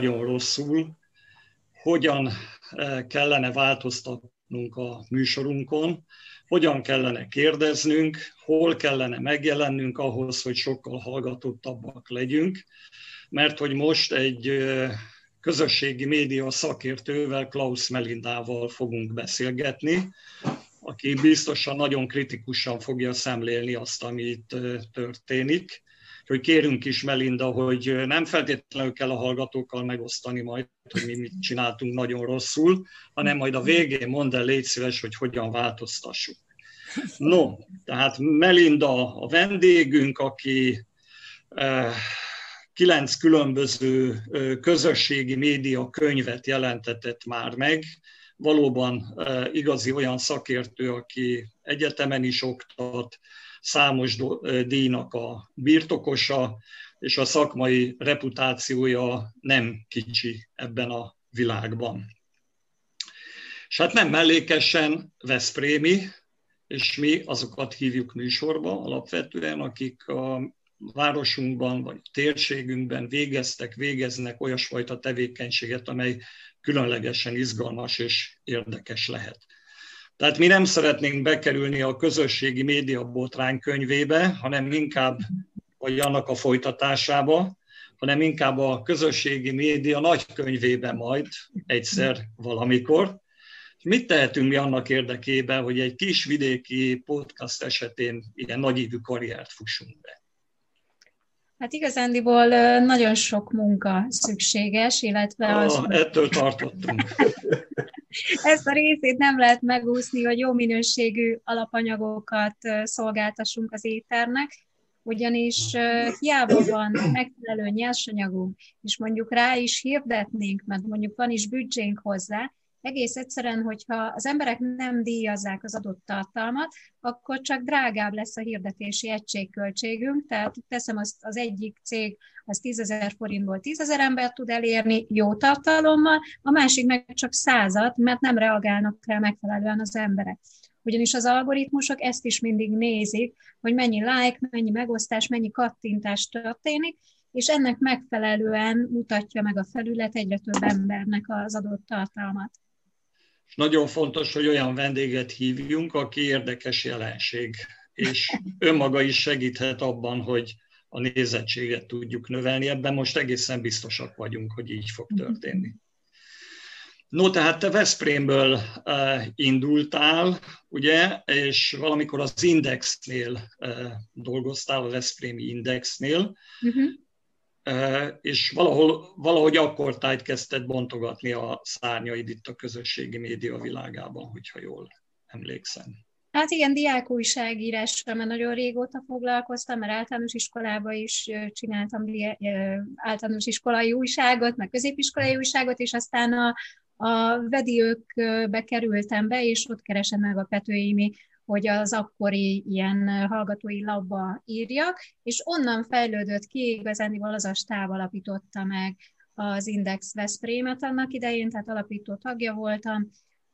Nagyon rosszul, hogyan eh, kellene változtatnunk a műsorunkon, hogyan kellene kérdeznünk, hol kellene megjelennünk ahhoz, hogy sokkal hallgatottabbak legyünk, mert hogy most egy eh, közösségi média szakértővel, Klaus Melindával fogunk beszélgetni, aki biztosan nagyon kritikusan fogja szemlélni azt, ami itt történik. Hogy kérünk is, Melinda, hogy nem feltétlenül kell a hallgatókkal megosztani majd, hogy mi mit csináltunk nagyon rosszul, hanem majd a végén mondd el, légy szíves, hogy hogyan változtassuk. No, tehát Melinda a vendégünk, aki kilenc különböző közösségi média könyvet jelentetett már meg, valóban igazi olyan szakértő, aki egyetemen is oktat, számos díjnak a birtokosa, és a szakmai reputációja nem kicsi ebben a világban. És hát nem mellékesen Veszprémi, és mi azokat hívjuk műsorba alapvetően, akik a városunkban vagy térségünkben végeztek, végeznek olyasfajta tevékenységet, amely különlegesen izgalmas és érdekes lehet. Tehát mi nem szeretnénk bekerülni a közösségi média botrány könyvébe, hanem inkább, vagy annak a folytatásába, hanem inkább a közösségi média nagy könyvébe majd egyszer valamikor. Mit tehetünk mi annak érdekében, hogy egy kis vidéki podcast esetén ilyen nagyívű karriert fussunk be? Hát igazándiból nagyon sok munka szükséges, illetve az... Ah, ettől tartottunk. Ezt a részét nem lehet megúszni, hogy jó minőségű alapanyagokat szolgáltassunk az éternek, ugyanis hiába van megfelelő nyersanyagunk, és mondjuk rá is hirdetnénk, mert mondjuk van is büdzsénk hozzá, egész egyszerűen, hogyha az emberek nem díjazzák az adott tartalmat, akkor csak drágább lesz a hirdetési egységköltségünk, tehát teszem azt az egyik cég az 10 ezer forintból 10 ezer ember tud elérni jó tartalommal, a másik meg csak százat, mert nem reagálnak rá megfelelően az emberek. Ugyanis az algoritmusok ezt is mindig nézik, hogy mennyi like, mennyi megosztás, mennyi kattintás történik, és ennek megfelelően mutatja meg a felület egyre több embernek az adott tartalmat. És nagyon fontos, hogy olyan vendéget hívjunk, aki érdekes jelenség, és önmaga is segíthet abban, hogy a nézettséget tudjuk növelni. Ebben most egészen biztosak vagyunk, hogy így fog történni. No, tehát te Veszprémből uh, indultál, ugye, és valamikor az Indexnél uh, dolgoztál, a Veszprémi Indexnél, uh-huh és valahol, valahogy akkor tájt kezdted bontogatni a szárnyaid itt a közösségi média világában, hogyha jól emlékszem. Hát igen, diákújságírással mert nagyon régóta foglalkoztam, mert általános iskolában is csináltam általános iskolai újságot, meg középiskolai újságot, és aztán a, a vediőkbe kerültem be, és ott keresem meg a Petőimi hogy az akkori ilyen hallgatói labba írjak, és onnan fejlődött ki, igazániból az a stáb alapította meg az Index Veszprémet annak idején, tehát alapító tagja voltam,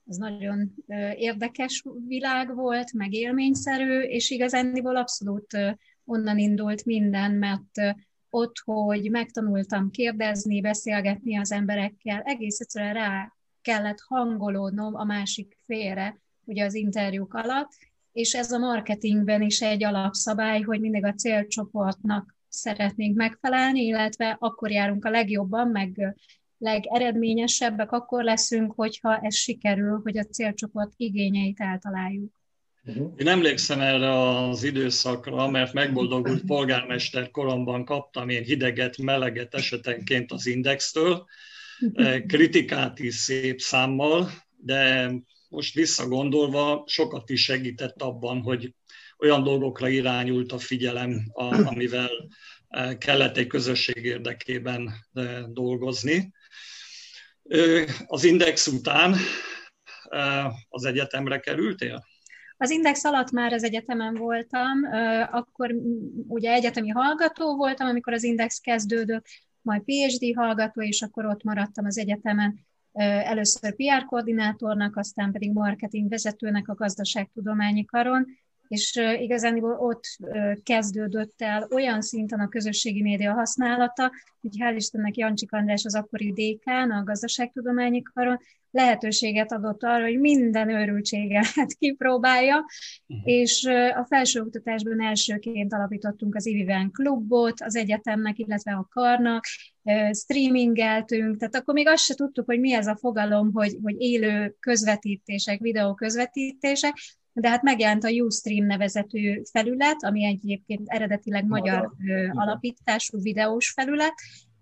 az nagyon érdekes világ volt, meg élményszerű, és igazándiból abszolút onnan indult minden, mert ott, hogy megtanultam kérdezni, beszélgetni az emberekkel, egész egyszerűen rá kellett hangolódnom a másik félre, ugye az interjúk alatt, és ez a marketingben is egy alapszabály, hogy mindig a célcsoportnak szeretnénk megfelelni, illetve akkor járunk a legjobban, meg legeredményesebbek akkor leszünk, hogyha ez sikerül, hogy a célcsoport igényeit eltaláljuk. Uh-huh. Én emlékszem erre az időszakra, mert megboldogult polgármester koromban kaptam én hideget, meleget esetenként az Indextől, kritikát is szép számmal, de most visszagondolva sokat is segített abban, hogy olyan dolgokra irányult a figyelem, amivel eh, kellett egy közösség érdekében eh, dolgozni. Az Index után az egyetemre kerültél? Az Index alatt már az egyetemen voltam, akkor ugye egyetemi hallgató voltam, amikor az Index kezdődött, majd PhD hallgató, és akkor ott maradtam az egyetemen először PR koordinátornak, aztán pedig marketing vezetőnek a gazdaságtudományi karon, és igazán ott kezdődött el olyan szinten a közösségi média használata, hogy hál' Istennek Jancsik András az akkori dékán, a gazdaságtudományi karon lehetőséget adott arra, hogy minden őrültséget kipróbálja, uh-huh. és a felsőoktatásban elsőként alapítottunk az Iviven klubot az egyetemnek, illetve a karnak, streamingeltünk, tehát akkor még azt se tudtuk, hogy mi ez a fogalom, hogy, hogy élő közvetítések, videó közvetítések, de hát megjelent a Ustream nevezetű felület, ami egyébként eredetileg magyar alapítású videós felület,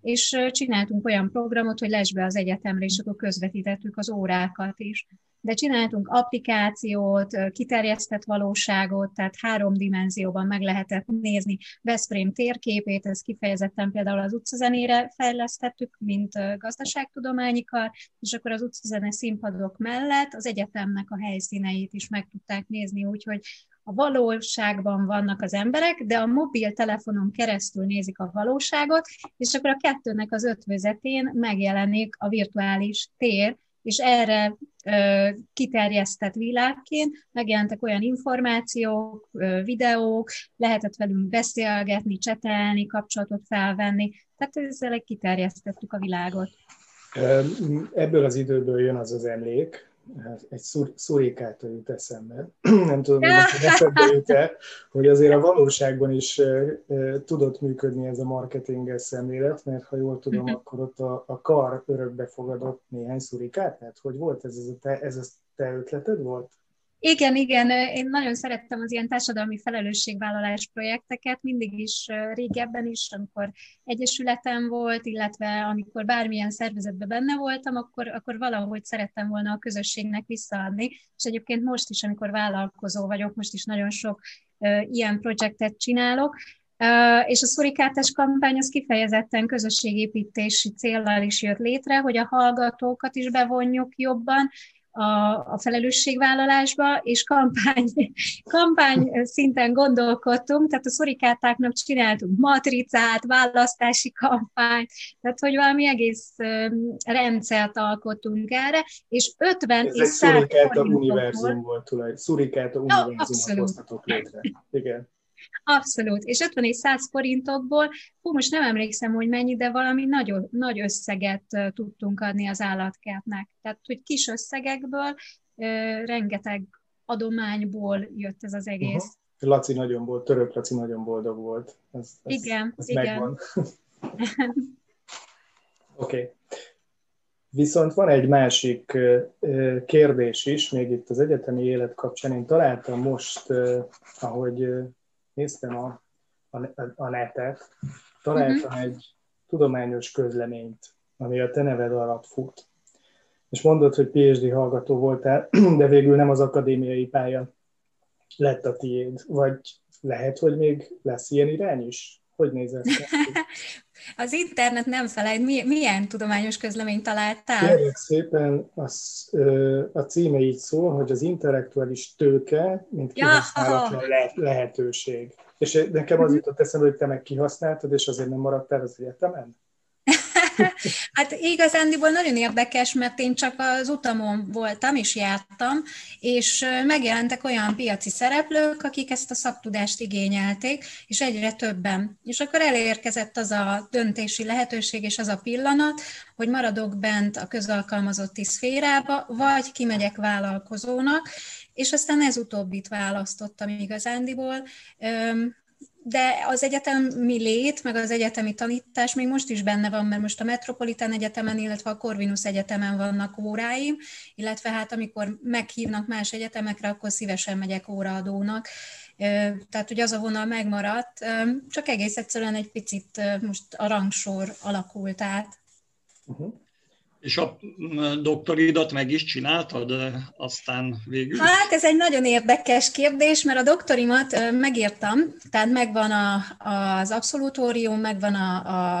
és csináltunk olyan programot, hogy lesz be az egyetemre, és akkor közvetítettük az órákat is. De csináltunk applikációt, kiterjesztett valóságot, tehát három dimenzióban meg lehetett nézni Veszprém térképét, ez kifejezetten például az utcazenére fejlesztettük, mint gazdaságtudományi kar, és akkor az utcazene színpadok mellett az egyetemnek a helyszíneit is meg tudták nézni, úgyhogy a valóságban vannak az emberek, de a mobiltelefonon keresztül nézik a valóságot, és akkor a kettőnek az ötvözetén megjelenik a virtuális tér, és erre kiterjesztett világként megjelentek olyan információk, videók, lehetett velünk beszélgetni, csetelni, kapcsolatot felvenni, tehát ezzel kiterjesztettük a világot. Ebből az időből jön az az emlék, egy szur, szurikától jut eszembe. Nem tudom, hogy eszembe jut-e, hogy azért a valóságban is tudott működni ez a marketinges szemlélet, mert ha jól tudom, uh-huh. akkor ott a, a kar örökbe fogadott néhány szurikát, tehát hogy volt ez, ez a te, ez a te ötleted volt? Igen, igen, én nagyon szerettem az ilyen társadalmi felelősségvállalás projekteket, mindig is régebben is, amikor egyesületem volt, illetve amikor bármilyen szervezetben benne voltam, akkor, akkor valahogy szerettem volna a közösségnek visszaadni, és egyébként most is, amikor vállalkozó vagyok, most is nagyon sok ilyen projektet csinálok, Uh, és a szurikátás kampány az kifejezetten közösségépítési céllal is jött létre, hogy a hallgatókat is bevonjuk jobban, a, a felelősségvállalásba, és kampány, kampány szinten gondolkodtunk, tehát a szorikátáknak csináltunk matricát, választási kampányt, tehát hogy valami egész rendszert alkottunk erre, és 50 Ez és 100 a univerzum volt tulajdonképpen, a univerzumot hoztatok létre. Igen. Abszolút. És 50 és 100 forintokból, hú, most nem emlékszem, hogy mennyi, de valami nagy, nagy összeget tudtunk adni az állatkertnek. Tehát, hogy kis összegekből, rengeteg adományból jött ez az egész. Uh-huh. Laci nagyon volt, török Laci nagyon boldog volt. Ez, ez, igen, ez igen. Oké. okay. Viszont van egy másik kérdés is, még itt az egyetemi élet kapcsán. Én találtam most, ahogy néztem a, a, a netet, találtam uh-huh. egy tudományos közleményt, ami a te neved alatt fut. És mondod, hogy PhD hallgató voltál, de végül nem az akadémiai pálya lett a tiéd. Vagy lehet, hogy még lesz ilyen irány is? Hogy néz ez Az internet nem felejt. Milyen tudományos közleményt találtál? Kérlek szépen, az, a címe így szól, hogy az intellektuális tőke, mint kihasználatlan le- lehetőség. És nekem az mhm. jutott eszembe, hogy te meg kihasználtad, és azért nem maradtál az egyetemen? hát igazándiból nagyon érdekes, mert én csak az utamon voltam, és jártam, és megjelentek olyan piaci szereplők, akik ezt a szaktudást igényelték, és egyre többen. És akkor elérkezett az a döntési lehetőség, és az a pillanat, hogy maradok bent a közalkalmazotti szférába, vagy kimegyek vállalkozónak, és aztán ez utóbbit választottam igazándiból de az egyetemi lét, meg az egyetemi tanítás még most is benne van, mert most a Metropolitan Egyetemen, illetve a Corvinus Egyetemen vannak óráim, illetve hát amikor meghívnak más egyetemekre, akkor szívesen megyek óraadónak. Tehát, hogy az a vonal megmaradt, csak egész egyszerűen egy picit most a rangsor alakult át. Uh-huh. És a doktoridat meg is csináltad aztán végül? Hát ez egy nagyon érdekes kérdés, mert a doktorimat megírtam, tehát megvan a, az abszolutórium, megvan a,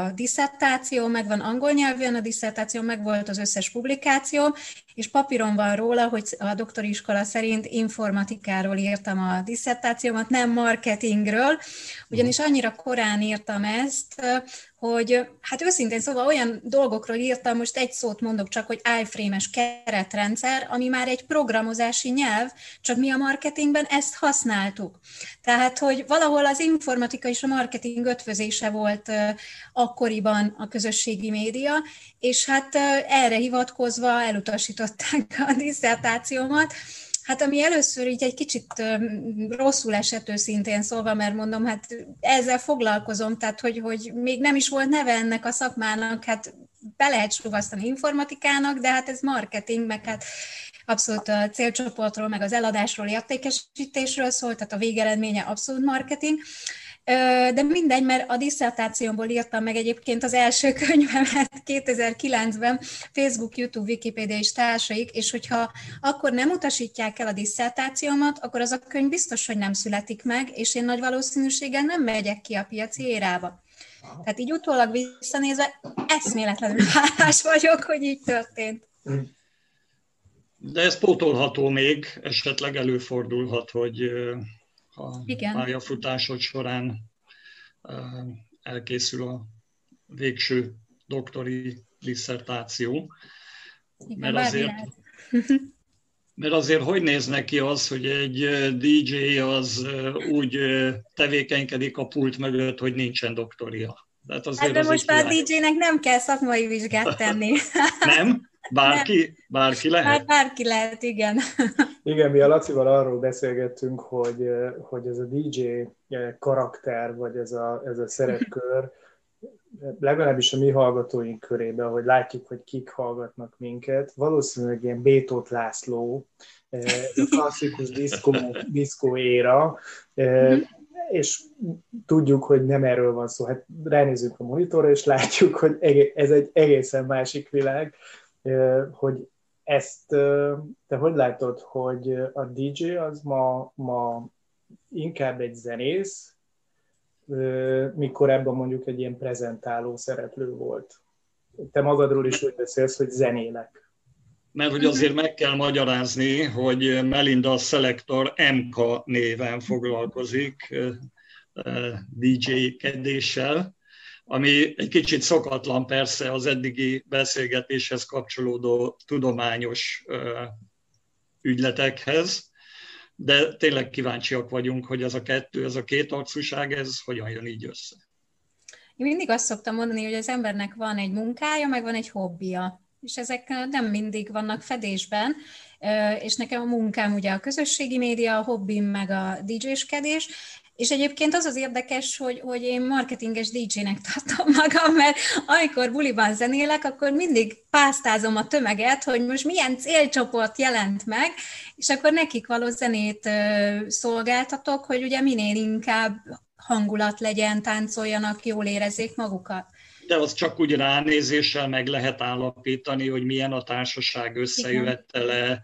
a diszertáció, megvan angol nyelvűen a diszertáció, megvolt az összes publikáció, és papíron van róla, hogy a doktori iskola szerint informatikáról írtam a diszertációmat, nem marketingről, ugyanis annyira korán írtam ezt, hogy hát őszintén szóval olyan dolgokról írtam, most egy szót mondok csak, hogy iframe-es keretrendszer, ami már egy programozási nyelv, csak mi a marketingben ezt használtuk. Tehát, hogy valahol az informatika és a marketing ötvözése volt akkoriban a közösségi média, és hát erre hivatkozva elutasították a diszertációmat, Hát ami először így egy kicsit rosszul esett őszintén szólva, mert mondom, hát ezzel foglalkozom, tehát hogy, hogy még nem is volt neve ennek a szakmának, hát be lehet suvasztani informatikának, de hát ez marketing, meg hát abszolút a célcsoportról, meg az eladásról, értékesítésről szól, tehát a végeredménye abszolút marketing. De mindegy, mert a diszertációmból írtam meg egyébként az első könyvemet 2009-ben, Facebook, YouTube, Wikipedia és társaik, és hogyha akkor nem utasítják el a diszertációmat, akkor az a könyv biztos, hogy nem születik meg, és én nagy valószínűséggel nem megyek ki a piaci érába. Tehát így utólag visszanézve eszméletlenül hálás vagyok, hogy így történt. De ez pótolható még, esetleg előfordulhat, hogy a Igen. pályafutásod során elkészül a végső doktori disszertáció. Igen, mert azért, mert azért hogy néz neki az, hogy egy DJ az úgy tevékenykedik a pult mögött, hogy nincsen doktoria? Hát azért hát de most már a DJ-nek nem kell szakmai vizsgát tenni. nem? Bárki, bárki lehet? Hát bárki lehet, igen. Igen, mi a Lacival arról beszélgettünk, hogy, hogy ez a DJ karakter, vagy ez a, ez a szerepkör, legalábbis a mi hallgatóink körében, hogy látjuk, hogy kik hallgatnak minket, valószínűleg ilyen Bétót László, a klasszikus diszkó, diszkó éra, mhm. és tudjuk, hogy nem erről van szó. Hát ránézünk a monitorra, és látjuk, hogy ez egy egészen másik világ, hogy ezt te hogy látod, hogy a DJ az ma, ma inkább egy zenész, mikor ebben mondjuk egy ilyen prezentáló szereplő volt? Te magadról is úgy beszélsz, hogy zenélek. Mert hogy azért meg kell magyarázni, hogy Melinda Selector MK néven foglalkozik DJ-kedéssel, ami egy kicsit szokatlan persze az eddigi beszélgetéshez kapcsolódó tudományos ügyletekhez, de tényleg kíváncsiak vagyunk, hogy ez a kettő, ez a két arcúság, ez hogyan jön így össze. Én mindig azt szoktam mondani, hogy az embernek van egy munkája, meg van egy hobbija és ezek nem mindig vannak fedésben, és nekem a munkám ugye a közösségi média, a hobbim meg a DJ-skedés, és egyébként az az érdekes, hogy, hogy én marketinges DJ-nek tartom magam, mert amikor buliban zenélek, akkor mindig pásztázom a tömeget, hogy most milyen célcsoport jelent meg, és akkor nekik való zenét szolgáltatok, hogy ugye minél inkább hangulat legyen, táncoljanak, jól érezzék magukat. De az csak úgy ránézéssel meg lehet állapítani, hogy milyen a társaság összejövetele,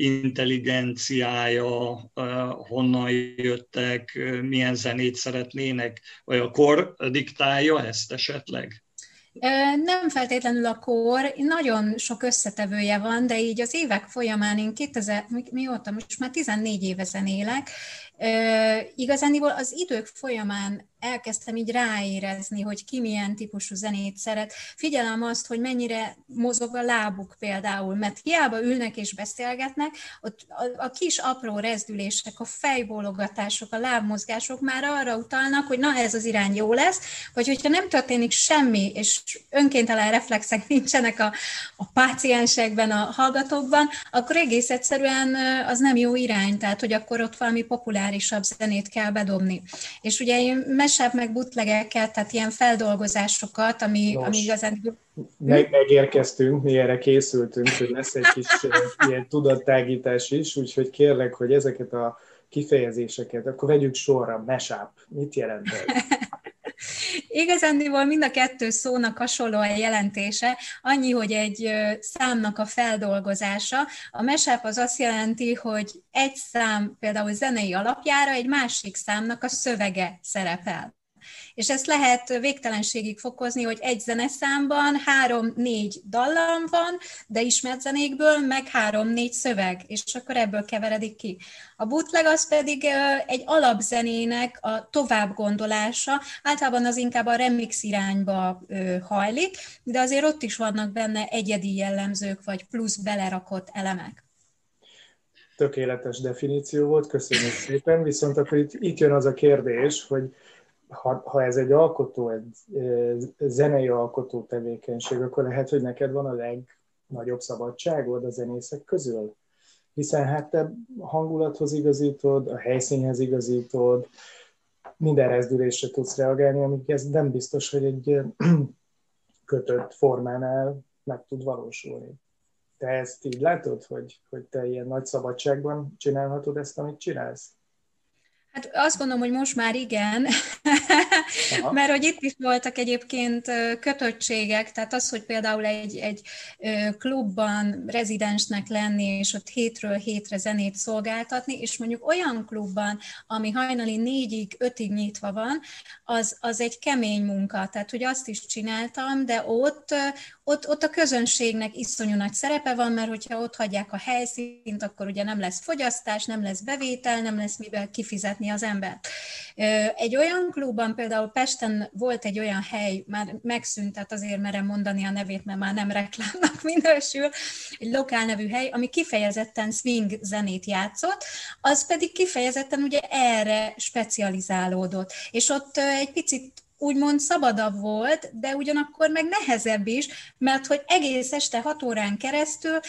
intelligenciája, honnan jöttek, milyen zenét szeretnének, vagy a kor diktálja ezt esetleg? Nem feltétlenül a kor, nagyon sok összetevője van, de így az évek folyamán én 2000, mióta, most már 14 éve zenélek, Igazániból az idők folyamán elkezdtem így ráérezni, hogy ki milyen típusú zenét szeret. Figyelem azt, hogy mennyire mozog a lábuk például, mert hiába ülnek és beszélgetnek, ott a, a kis apró rezdülések, a fejbólogatások, a lábmozgások már arra utalnak, hogy na ez az irány jó lesz, vagy hogyha nem történik semmi, és önkéntelen reflexek nincsenek a, a páciensekben, a hallgatókban, akkor egész egyszerűen az nem jó irány, tehát hogy akkor ott valami populárisabb zenét kell bedobni. És ugye én mashup meg bootlegeket, tehát ilyen feldolgozásokat, ami, Nos, ami igazán... Meg, megérkeztünk, mi erre készültünk, hogy lesz egy kis ilyen tudattágítás is, úgyhogy kérlek, hogy ezeket a kifejezéseket, akkor vegyük sorra, mashup, mit jelent ez? Igazándiból mind a kettő szónak hasonló a jelentése, annyi, hogy egy számnak a feldolgozása. A mesáp az azt jelenti, hogy egy szám például zenei alapjára egy másik számnak a szövege szerepel és ezt lehet végtelenségig fokozni, hogy egy zeneszámban három-négy dallam van, de ismert zenékből meg három-négy szöveg, és akkor ebből keveredik ki. A bootleg az pedig egy alapzenének a továbbgondolása, általában az inkább a remix irányba hajlik, de azért ott is vannak benne egyedi jellemzők, vagy plusz belerakott elemek. Tökéletes definíció volt, köszönjük szépen, viszont akkor itt, itt jön az a kérdés, hogy ha, ha ez egy alkotó, egy zenei alkotó tevékenység, akkor lehet, hogy neked van a legnagyobb szabadságod a zenészek közül? Hiszen hát te hangulathoz igazítod, a helyszínhez igazítod, minden rezdülésre tudsz reagálni, amíg ez nem biztos, hogy egy kötött formánál meg tud valósulni. Te ezt így látod, hogy, hogy te ilyen nagy szabadságban csinálhatod ezt, amit csinálsz? Hát azt gondolom, hogy most már igen, mert hogy itt is voltak egyébként kötöttségek, tehát az, hogy például egy, egy klubban rezidensnek lenni, és ott hétről hétre zenét szolgáltatni, és mondjuk olyan klubban, ami hajnali négyig, ötig nyitva van, az, az egy kemény munka, tehát hogy azt is csináltam, de ott, ott, ott a közönségnek iszonyú nagy szerepe van, mert hogyha ott hagyják a helyszínt, akkor ugye nem lesz fogyasztás, nem lesz bevétel, nem lesz mivel kifizetni az embert. Egy olyan klubban, például Pesten volt egy olyan hely, már megszűnt, tehát azért merem mondani a nevét, mert már nem reklámnak minősül, egy lokál nevű hely, ami kifejezetten swing zenét játszott, az pedig kifejezetten ugye erre specializálódott. És ott egy picit úgymond szabadabb volt, de ugyanakkor meg nehezebb is, mert hogy egész este hat órán keresztül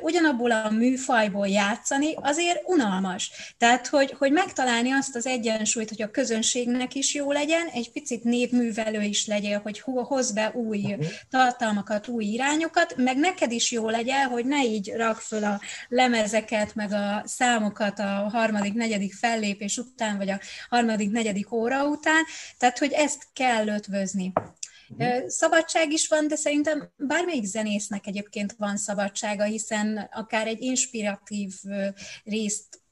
ugyanabból a műfajból játszani azért unalmas. Tehát, hogy, hogy megtalálni azt az egyensúlyt, hogy a közönségnek is jó legyen, egy picit névművelő is legyen, hogy hoz be új uh-huh. tartalmakat, új irányokat, meg neked is jó legyen, hogy ne így rak föl a lemezeket, meg a számokat a harmadik, negyedik fellépés után, vagy a harmadik, negyedik óra után, tehát, hogy ezt kell ötvözni. Mhm. Szabadság is van, de szerintem bármelyik zenésznek egyébként van szabadsága, hiszen akár egy inspiratív részt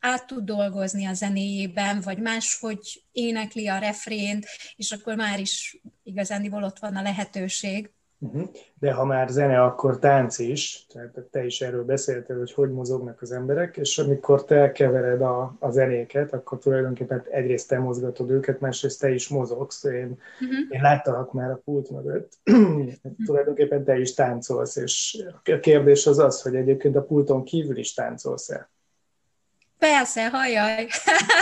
át tud dolgozni a zenéjében, vagy máshogy énekli a refrént, és akkor már is igazándiból ott van a lehetőség. Mhm. De ha már zene, akkor tánc is, tehát te is erről beszéltél, hogy hogy mozognak az emberek, és amikor te kevered a, a zenéket, akkor tulajdonképpen egyrészt te mozgatod őket, másrészt te is mozogsz. Én, uh-huh. én láttalak már a pult mögött, uh-huh. tulajdonképpen te is táncolsz, és a kérdés az az, hogy egyébként a pulton kívül is táncolsz-e? Persze, hajjaj!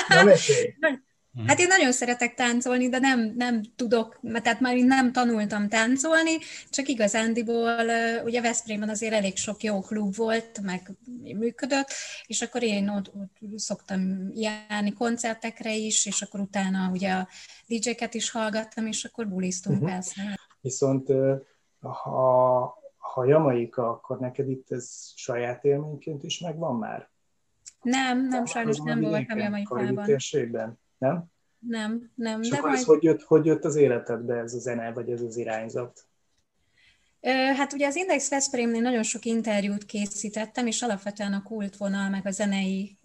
Na, Mhm. Hát én nagyon szeretek táncolni, de nem, nem tudok, tehát már nem tanultam táncolni, csak igazándiból, ugye Veszprémben azért elég sok jó klub volt, meg működött, és akkor én ott, ott szoktam járni koncertekre is, és akkor utána ugye a DJ-ket is hallgattam, és akkor buliztunk uh-huh. persze. Viszont ha, ha Jamaika, akkor neked itt ez saját élményként is megvan már? Nem, nem, sajnos nem voltam Jamaikában nem? Nem, nem. És de akkor majd... ez hogy jött, hogy jött az életedbe ez a zene, vagy ez az irányzat? Hát ugye az Index Veszprémnél nagyon sok interjút készítettem, és alapvetően a kultvonal meg a zenei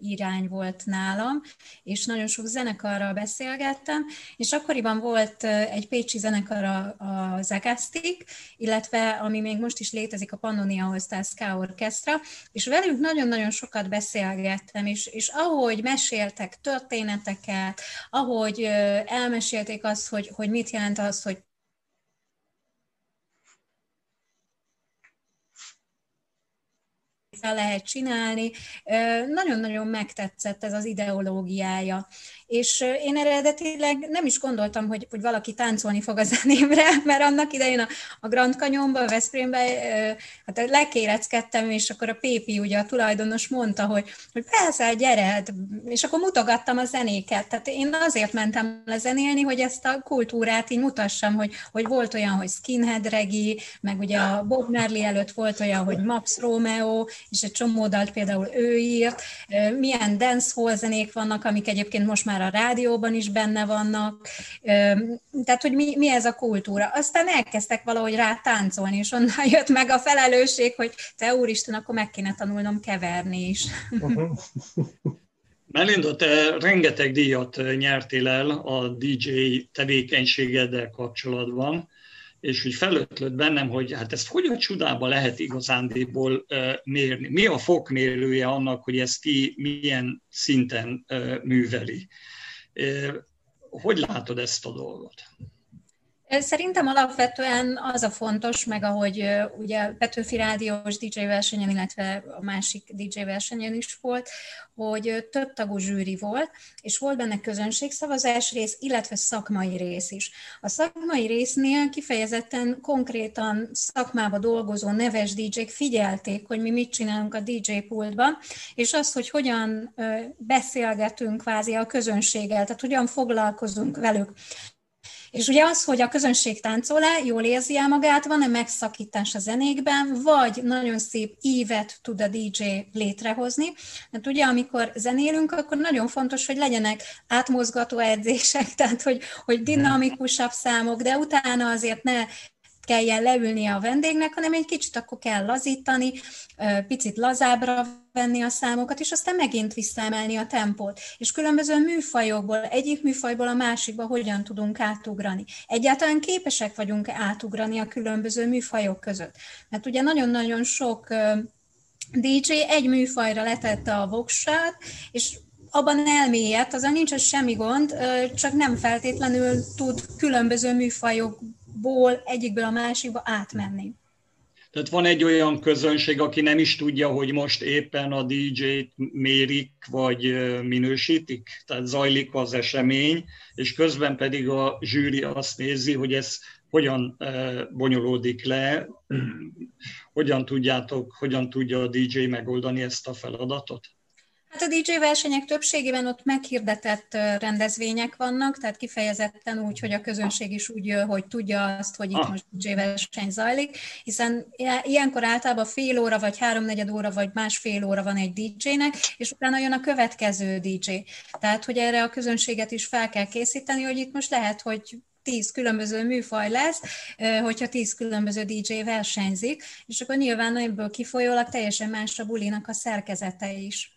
irány volt nálam, és nagyon sok zenekarral beszélgettem, és akkoriban volt egy pécsi zenekar a, a Zagastik, illetve ami még most is létezik a Pannonia All Ska Orchestra, és velük nagyon-nagyon sokat beszélgettem, és, és ahogy meséltek történeteket, ahogy elmesélték azt, hogy, hogy mit jelent az, hogy lehet csinálni. Nagyon-nagyon megtetszett ez az ideológiája. És én eredetileg nem is gondoltam, hogy, hogy valaki táncolni fog a zenémre, mert annak idején a, a Grand Canyonban, a Veszprémben hát lekéreckedtem, és akkor a Pépi, ugye a tulajdonos mondta, hogy, hogy persze, gyere, hát, és akkor mutogattam a zenéket. Tehát én azért mentem lezenélni, hogy ezt a kultúrát így mutassam, hogy, hogy volt olyan, hogy skinhead regi, meg ugye a Bob Marley előtt volt olyan, hogy Max Romeo, és egy csomó dalt például ő írt, milyen dancehall zenék vannak, amik egyébként most már a rádióban is benne vannak, tehát hogy mi, mi ez a kultúra. Aztán elkezdtek valahogy rá táncolni, és onnan jött meg a felelősség, hogy te úristen, akkor meg kéne tanulnom keverni is. Uh-huh. Melinda, te rengeteg díjat nyertél el a DJ tevékenységeddel kapcsolatban és úgy felötlött bennem, hogy hát ezt hogy a csodába lehet igazándiból mérni? Mi a fokmérője annak, hogy ezt ki milyen szinten műveli? Hogy látod ezt a dolgot? Szerintem alapvetően az a fontos, meg ahogy ugye Petőfi Rádiós DJ versenyen, illetve a másik DJ versenyen is volt, hogy több tagú zsűri volt, és volt benne közönségszavazás rész, illetve szakmai rész is. A szakmai résznél kifejezetten konkrétan szakmába dolgozó neves DJ-k figyelték, hogy mi mit csinálunk a DJ pultban, és az, hogy hogyan beszélgetünk kvázi a közönséggel, tehát hogyan foglalkozunk velük. És ugye az, hogy a közönség táncol-e, jól érzi el magát, van-e megszakítás a zenékben, vagy nagyon szép ívet tud a DJ létrehozni. Mert ugye, amikor zenélünk, akkor nagyon fontos, hogy legyenek átmozgató edzések, tehát hogy, hogy dinamikusabb számok, de utána azért ne kelljen leülnie a vendégnek, hanem egy kicsit akkor kell lazítani, picit lazábbra venni a számokat, és aztán megint visszaemelni a tempót. És különböző műfajokból, egyik műfajból a másikba hogyan tudunk átugrani. Egyáltalán képesek vagyunk átugrani a különböző műfajok között. Mert ugye nagyon-nagyon sok DJ egy műfajra letette a voksát, és abban elmélyedt, azon nincs semmi gond, csak nem feltétlenül tud különböző műfajok ból egyikből a másikba átmenni. Tehát van egy olyan közönség, aki nem is tudja, hogy most éppen a DJ-t mérik, vagy minősítik, tehát zajlik az esemény, és közben pedig a zsűri azt nézi, hogy ez hogyan bonyolódik le, hogyan tudjátok, hogyan tudja a DJ megoldani ezt a feladatot? Hát a DJ versenyek többségében ott meghirdetett rendezvények vannak, tehát kifejezetten úgy, hogy a közönség is úgy, hogy tudja azt, hogy itt ah. most DJ verseny zajlik, hiszen ilyenkor általában fél óra, vagy háromnegyed óra, vagy másfél óra van egy DJ-nek, és utána jön a következő DJ. Tehát, hogy erre a közönséget is fel kell készíteni, hogy itt most lehet, hogy tíz különböző műfaj lesz, hogyha tíz különböző DJ versenyzik, és akkor nyilván ebből kifolyólag teljesen más a bulinak a szerkezete is.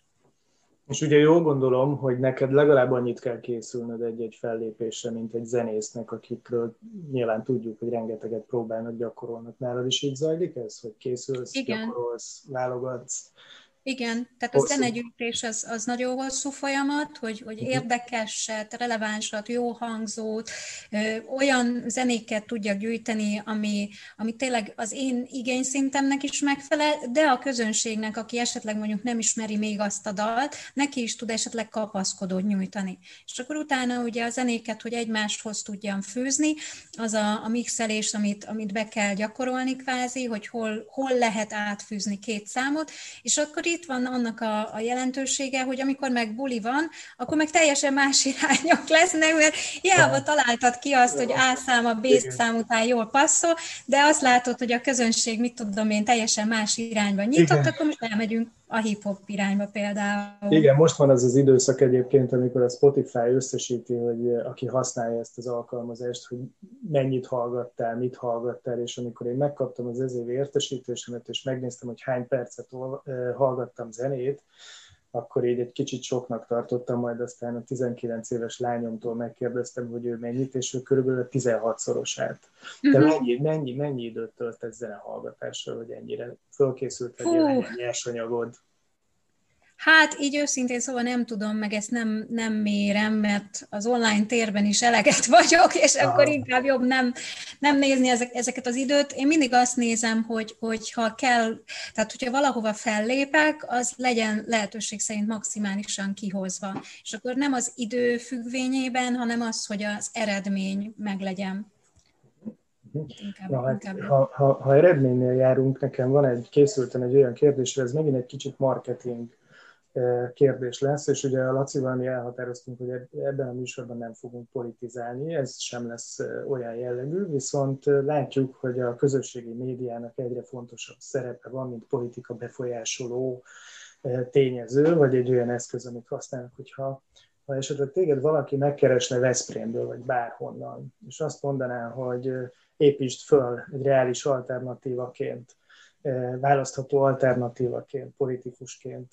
És ugye jól gondolom, hogy neked legalább annyit kell készülnöd egy-egy fellépésre, mint egy zenésznek, akikről nyilván tudjuk, hogy rengeteget próbálnak, gyakorolnak. Nálad is így zajlik ez, hogy készülsz, Igen. gyakorolsz, válogatsz? Igen, tehát a zenegyűjtés az, az nagyon hosszú folyamat, hogy, hogy mhm. érdekeset, relevánsat, jó hangzót, ö, olyan zenéket tudjak gyűjteni, ami, ami tényleg az én igényszintemnek is megfelel, de a közönségnek, aki esetleg mondjuk nem ismeri még azt a dalt, neki is tud esetleg kapaszkodót nyújtani. És akkor utána ugye a zenéket, hogy egymáshoz tudjam főzni, az a, a mixelés, amit, amit be kell gyakorolni kvázi, hogy hol, hol lehet átfűzni két számot, és akkor itt van annak a, a jelentősége, hogy amikor meg buli van, akkor meg teljesen más irányok lesznek, mert hiába találtad ki azt, hogy A szám a B szám után jól passzol, de azt látod, hogy a közönség, mit tudom én, teljesen más irányba nyitott, Igen. akkor most elmegyünk a hip-hop irányba például. Igen, most van az az időszak egyébként, amikor a Spotify összesíti, hogy aki használja ezt az alkalmazást, hogy mennyit hallgattál, mit hallgattál, és amikor én megkaptam az ez évi értesítésemet, és megnéztem, hogy hány percet hallgattam zenét, akkor így egy kicsit soknak tartottam, majd aztán a 19 éves lányomtól megkérdeztem, hogy ő mennyit, és ő körülbelül 16-szorosát. De uh-huh. mennyi, mennyi, mennyi időt töltesz zenehallgatással, hogy ennyire fölkészült egy nyersanyagod? Hát így őszintén szóval nem tudom, meg ezt nem, nem mérem, mert az online térben is eleget vagyok, és Aha. akkor inkább jobb nem, nem nézni ezek, ezeket az időt. Én mindig azt nézem, hogy, hogy ha kell, tehát hogyha valahova fellépek, az legyen lehetőség szerint maximálisan kihozva. És akkor nem az idő függvényében, hanem az, hogy az eredmény meglegyen. Inkább, Na, hát, inkább. Ha, ha, ha eredménynél járunk, nekem van egy, készülten egy olyan kérdés, ez megint egy kicsit marketing kérdés lesz, és ugye a Lacival mi elhatároztunk, hogy ebben a műsorban nem fogunk politizálni, ez sem lesz olyan jellegű, viszont látjuk, hogy a közösségi médiának egyre fontosabb szerepe van, mint politika befolyásoló tényező, vagy egy olyan eszköz, amit használnak, hogyha ha esetleg téged valaki megkeresne Veszprémből, vagy bárhonnan, és azt mondaná, hogy építsd föl egy reális alternatívaként, választható alternatívaként, politikusként,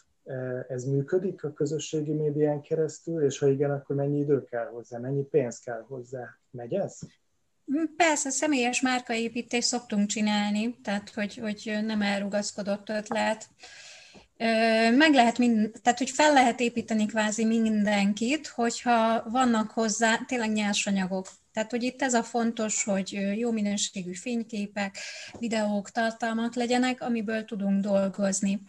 ez működik a közösségi médián keresztül, és ha igen, akkor mennyi idő kell hozzá, mennyi pénz kell hozzá? Megy ez? Persze, személyes márkaépítést szoktunk csinálni, tehát hogy, hogy nem elrugaszkodott ötlet. Meg lehet, mind, tehát hogy fel lehet építeni kvázi mindenkit, hogyha vannak hozzá tényleg nyersanyagok. Tehát, hogy itt ez a fontos, hogy jó minőségű fényképek, videók, tartalmak legyenek, amiből tudunk dolgozni.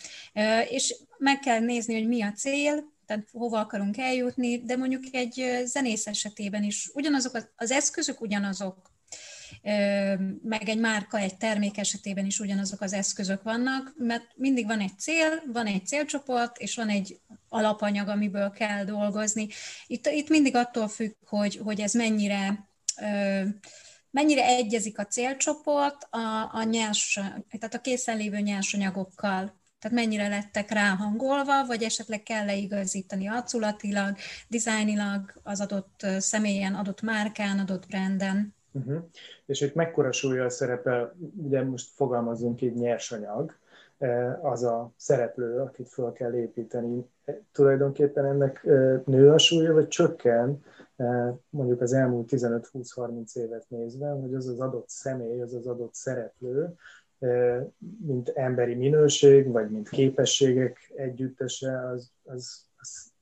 És meg kell nézni, hogy mi a cél, tehát hova akarunk eljutni, de mondjuk egy zenész esetében is ugyanazok az eszközök ugyanazok, meg egy márka, egy termék esetében is ugyanazok az eszközök vannak, mert mindig van egy cél, van egy célcsoport, és van egy alapanyag, amiből kell dolgozni. Itt, itt mindig attól függ, hogy, hogy ez mennyire mennyire egyezik a célcsoport a, a nyers, tehát a készen lévő nyersanyagokkal. Tehát mennyire lettek ráhangolva, vagy esetleg kell leigazítani arculatilag, dizájnilag az adott személyen, adott márkán, adott branden. Uh-huh. És itt mekkora súlya szerepel, ugye most fogalmazunk így nyersanyag, az a szereplő, akit fel kell építeni. Tulajdonképpen ennek nő a súlya, vagy csökken, mondjuk az elmúlt 15-20-30 évet nézve, hogy az az adott személy, az az adott szereplő, mint emberi minőség, vagy mint képességek együttese, az, az, az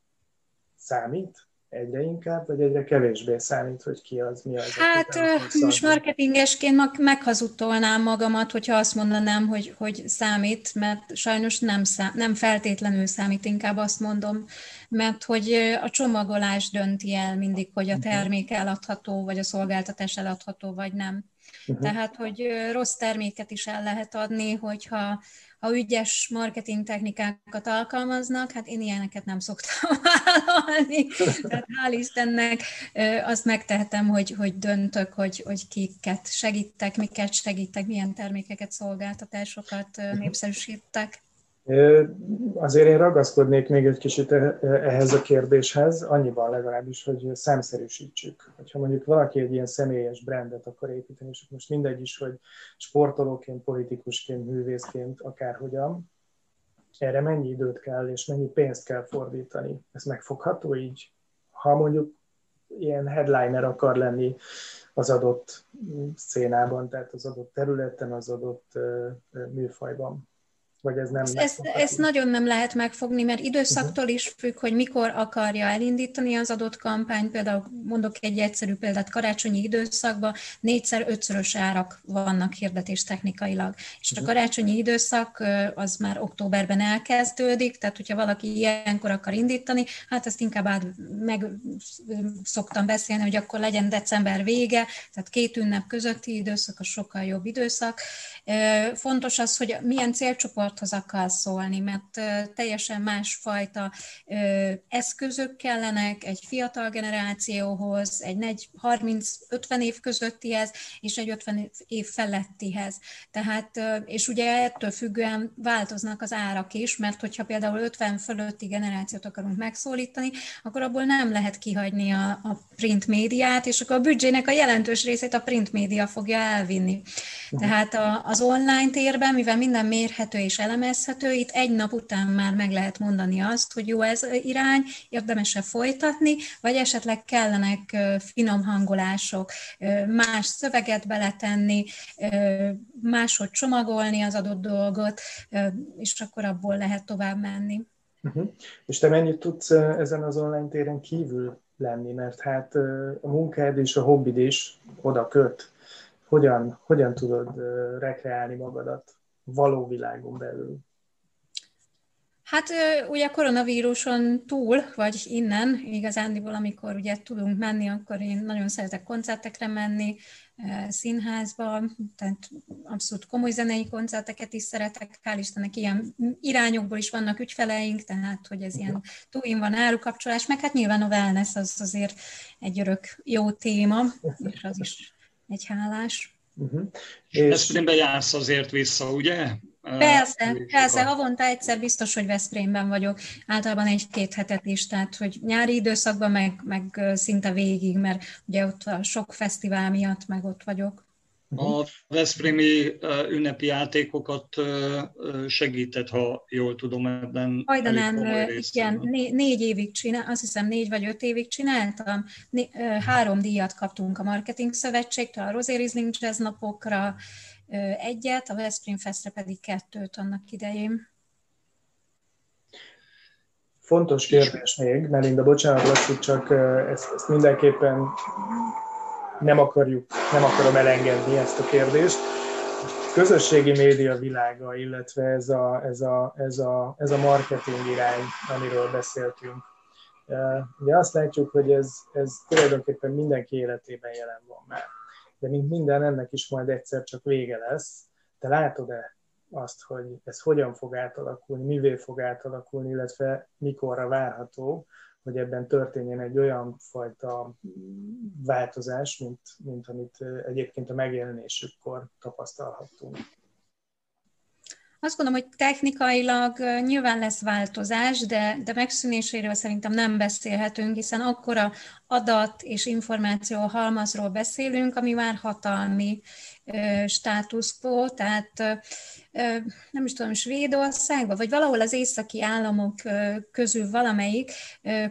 számít? Egyre inkább, vagy egyre kevésbé számít, hogy ki az, mi az? Hát most marketingesként meghazudtolnám magamat, hogyha azt mondanám, hogy, hogy számít, mert sajnos nem, szám, nem feltétlenül számít, inkább azt mondom, mert hogy a csomagolás dönti el mindig, hogy a mhm. termék eladható, vagy a szolgáltatás eladható, vagy nem. Uh-huh. Tehát, hogy rossz terméket is el lehet adni, hogyha ha ügyes marketing technikákat alkalmaznak, hát én ilyeneket nem szoktam vállalni. Tehát hál' Istennek azt megtehetem, hogy, hogy döntök, hogy, hogy kiket segítek, miket segítek, milyen termékeket, szolgáltatásokat népszerűsítek. Azért én ragaszkodnék még egy kicsit e, e, ehhez a kérdéshez, annyiban legalábbis, hogy számszerűsítsük. Ha mondjuk valaki egy ilyen személyes brandet akar építeni, és most mindegy is, hogy sportolóként, politikusként, művészként, akárhogyan, erre mennyi időt kell, és mennyi pénzt kell fordítani. Ez megfogható így? Ha mondjuk ilyen headliner akar lenni az adott szénában, tehát az adott területen, az adott műfajban vagy ez nem ezt, ezt nagyon nem lehet megfogni, mert időszaktól is függ, hogy mikor akarja elindítani az adott kampányt. Például mondok egy egyszerű példát, karácsonyi időszakban négyszer ötszörös árak vannak hirdetés technikailag. És a karácsonyi időszak az már októberben elkezdődik, tehát hogyha valaki ilyenkor akar indítani, hát ezt inkább át meg szoktam beszélni, hogy akkor legyen december vége, tehát két ünnep közötti időszak a sokkal jobb időszak. Fontos az, hogy milyen célcsoport csoporthoz akar szólni, mert teljesen másfajta eszközök kellenek egy fiatal generációhoz, egy 30-50 év közöttihez, és egy 50 év felettihez. Tehát, és ugye ettől függően változnak az árak is, mert hogyha például 50 fölötti generációt akarunk megszólítani, akkor abból nem lehet kihagyni a, a print médiát, és akkor a büdzsének a jelentős részét a print média fogja elvinni. Tehát a, az online térben, mivel minden mérhető és elemezhető, itt egy nap után már meg lehet mondani azt, hogy jó ez irány, érdemes-e folytatni, vagy esetleg kellenek finom hangolások, más szöveget beletenni, máshogy csomagolni az adott dolgot, és akkor abból lehet tovább menni. Uh-huh. És te mennyit tudsz ezen az online téren kívül lenni, mert hát a munkád és a hobbid is oda köt. Hogyan, hogyan tudod rekreálni magadat való világon belül? Hát ugye a koronavíruson túl, vagy innen, igazándiból, amikor ugye tudunk menni, akkor én nagyon szeretek koncertekre menni, színházba, tehát abszolút komoly zenei koncerteket is szeretek, hál' Istennek ilyen irányokból is vannak ügyfeleink, tehát hogy ez ilyen túlin van árukapcsolás, meg hát nyilván a wellness az azért egy örök jó téma, és az is egy hálás. Uh-huh. És Veszprémbe jársz azért vissza, ugye? Persze, persze, havonta egyszer biztos, hogy Veszprémben vagyok, általában egy-két hetet is, tehát hogy nyári időszakban meg, meg szinte végig, mert ugye ott a sok fesztivál miatt meg ott vagyok. A Veszprémi ünnepi játékokat segített, ha jól tudom ebben. Hajdanán, igen, né- négy évig csinál, azt hiszem négy vagy öt évig csináltam. Né- három díjat kaptunk a Marketing Szövetségtől, a Rosé Riesling Jazz napokra, egyet, a Veszprém Festre pedig kettőt annak idején. Fontos kérdés még, Melinda, bocsánat, Laci, csak ezt, ezt mindenképpen nem akarjuk, nem akarom elengedni ezt a kérdést. A közösségi média világa, illetve ez a, ez a, ez a, ez a marketing irány, amiről beszéltünk. Ugye azt látjuk, hogy ez, ez tulajdonképpen mindenki életében jelen van már de mint minden, ennek is majd egyszer csak vége lesz. Te látod-e azt, hogy ez hogyan fog átalakulni, mivé fog átalakulni, illetve mikorra várható, hogy ebben történjen egy olyan fajta változás, mint, mint amit egyébként a megjelenésükkor tapasztalhattunk. Azt gondolom, hogy technikailag nyilván lesz változás, de, de megszűnéséről szerintem nem beszélhetünk, hiszen akkora adat és információ halmazról beszélünk, ami már hatalmi státusz quo, tehát nem is tudom, Svédországban, vagy valahol az északi államok közül valamelyik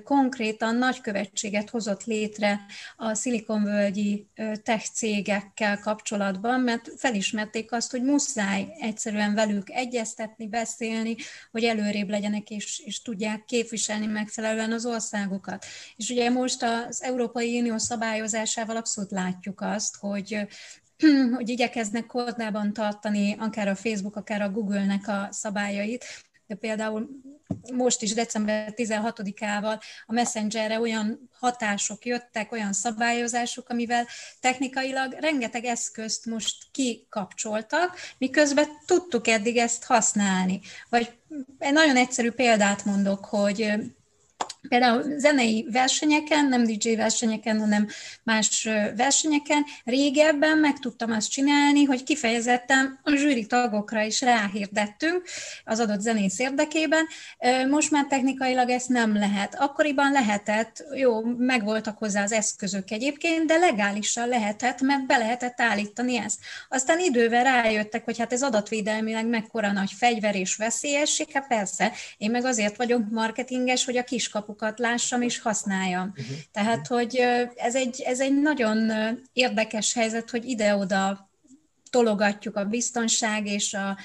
konkrétan nagykövetséget hozott létre a szilikonvölgyi tech cégekkel kapcsolatban, mert felismerték azt, hogy muszáj egyszerűen velük egyeztetni, beszélni, hogy előrébb legyenek és, és tudják képviselni megfelelően az országokat. És ugye most az Európai Unió szabályozásával abszolút látjuk azt, hogy hogy igyekeznek kordában tartani akár a Facebook, akár a Google-nek a szabályait, de például most is december 16-ával a Messengerre olyan hatások jöttek, olyan szabályozások, amivel technikailag rengeteg eszközt most kikapcsoltak, miközben tudtuk eddig ezt használni. Vagy egy nagyon egyszerű példát mondok, hogy Például zenei versenyeken, nem DJ versenyeken, hanem más versenyeken régebben meg tudtam azt csinálni, hogy kifejezetten a zsűri tagokra is ráhirdettünk az adott zenész érdekében. Most már technikailag ezt nem lehet. Akkoriban lehetett, jó, megvoltak hozzá az eszközök egyébként, de legálisan lehetett, mert be lehetett állítani ezt. Aztán idővel rájöttek, hogy hát ez adatvédelmileg mekkora nagy fegyver és veszélyesség, hát persze, én meg azért vagyok marketinges, hogy a kiskapu alapokat lássam és használjam. Uh-huh. Tehát, hogy ez egy, ez egy nagyon érdekes helyzet, hogy ide-oda tologatjuk a biztonság és a,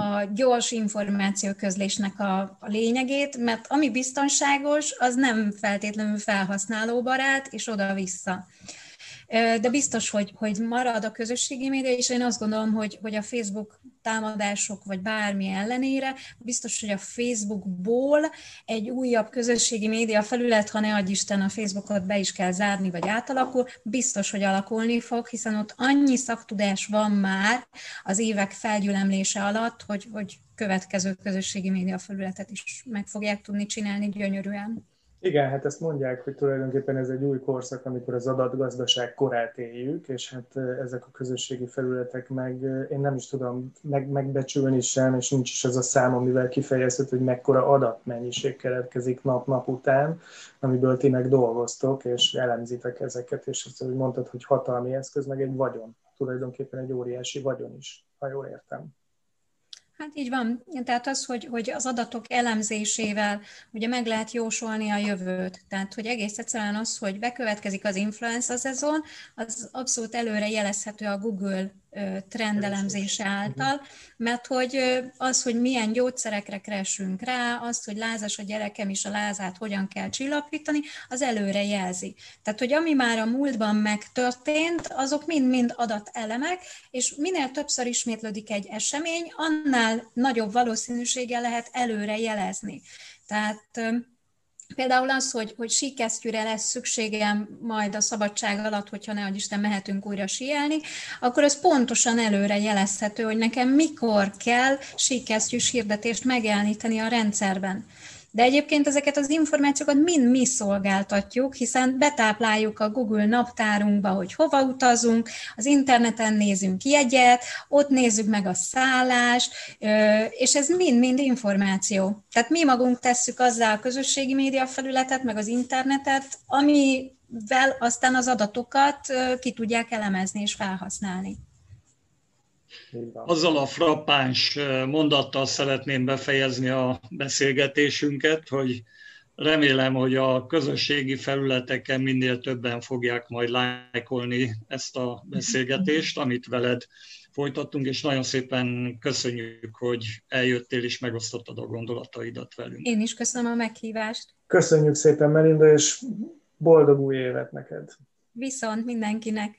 a gyors információközlésnek a, a lényegét, mert ami biztonságos, az nem feltétlenül felhasználóbarát, és oda-vissza. De biztos, hogy, hogy marad a közösségi média, és én azt gondolom, hogy, hogy a Facebook támadások, vagy bármi ellenére, biztos, hogy a Facebookból egy újabb közösségi média felület, ha ne adj Isten a Facebookot be is kell zárni, vagy átalakul, biztos, hogy alakulni fog, hiszen ott annyi szaktudás van már az évek felgyülemlése alatt, hogy, hogy következő közösségi média felületet is meg fogják tudni csinálni gyönyörűen. Igen, hát ezt mondják, hogy tulajdonképpen ez egy új korszak, amikor az adatgazdaság korát éljük, és hát ezek a közösségi felületek meg, én nem is tudom meg, megbecsülni sem, és nincs is az a szám, amivel kifejezhető, hogy mekkora adatmennyiség keletkezik nap-nap után, amiből ti meg dolgoztok, és elemzitek ezeket, és azt, hogy mondtad, hogy hatalmi eszköz, meg egy vagyon, tulajdonképpen egy óriási vagyon is, ha jól értem. Hát így van. Tehát az, hogy, hogy az adatok elemzésével ugye meg lehet jósolni a jövőt. Tehát, hogy egész egyszerűen az, hogy bekövetkezik az influenza szezon, az abszolút előre jelezhető a Google trendelemzése által, mert hogy az, hogy milyen gyógyszerekre keresünk rá, az, hogy lázas a gyerekem is a lázát hogyan kell csillapítani, az előre jelzi. Tehát, hogy ami már a múltban megtörtént, azok mind-mind adatelemek, és minél többször ismétlődik egy esemény, annál nagyobb valószínűséggel lehet előre jelezni. Tehát Például az, hogy, hogy síkesztyűre lesz szükségem majd a szabadság alatt, hogyha ne Isten mehetünk újra síelni, akkor ez pontosan előre jelezhető, hogy nekem mikor kell síkesztyűs hirdetést megjeleníteni a rendszerben. De egyébként ezeket az információkat mind mi szolgáltatjuk, hiszen betápláljuk a Google naptárunkba, hogy hova utazunk, az interneten nézünk jegyet, ott nézzük meg a szállást, és ez mind-mind információ. Tehát mi magunk tesszük azzal a közösségi média felületet, meg az internetet, amivel aztán az adatokat ki tudják elemezni és felhasználni. Azzal a frappáns mondattal szeretném befejezni a beszélgetésünket, hogy remélem, hogy a közösségi felületeken minél többen fogják majd lájkolni ezt a beszélgetést, amit veled folytattunk, és nagyon szépen köszönjük, hogy eljöttél és megosztottad a gondolataidat velünk. Én is köszönöm a meghívást. Köszönjük szépen, Melinda, és boldog új évet neked! Viszont mindenkinek!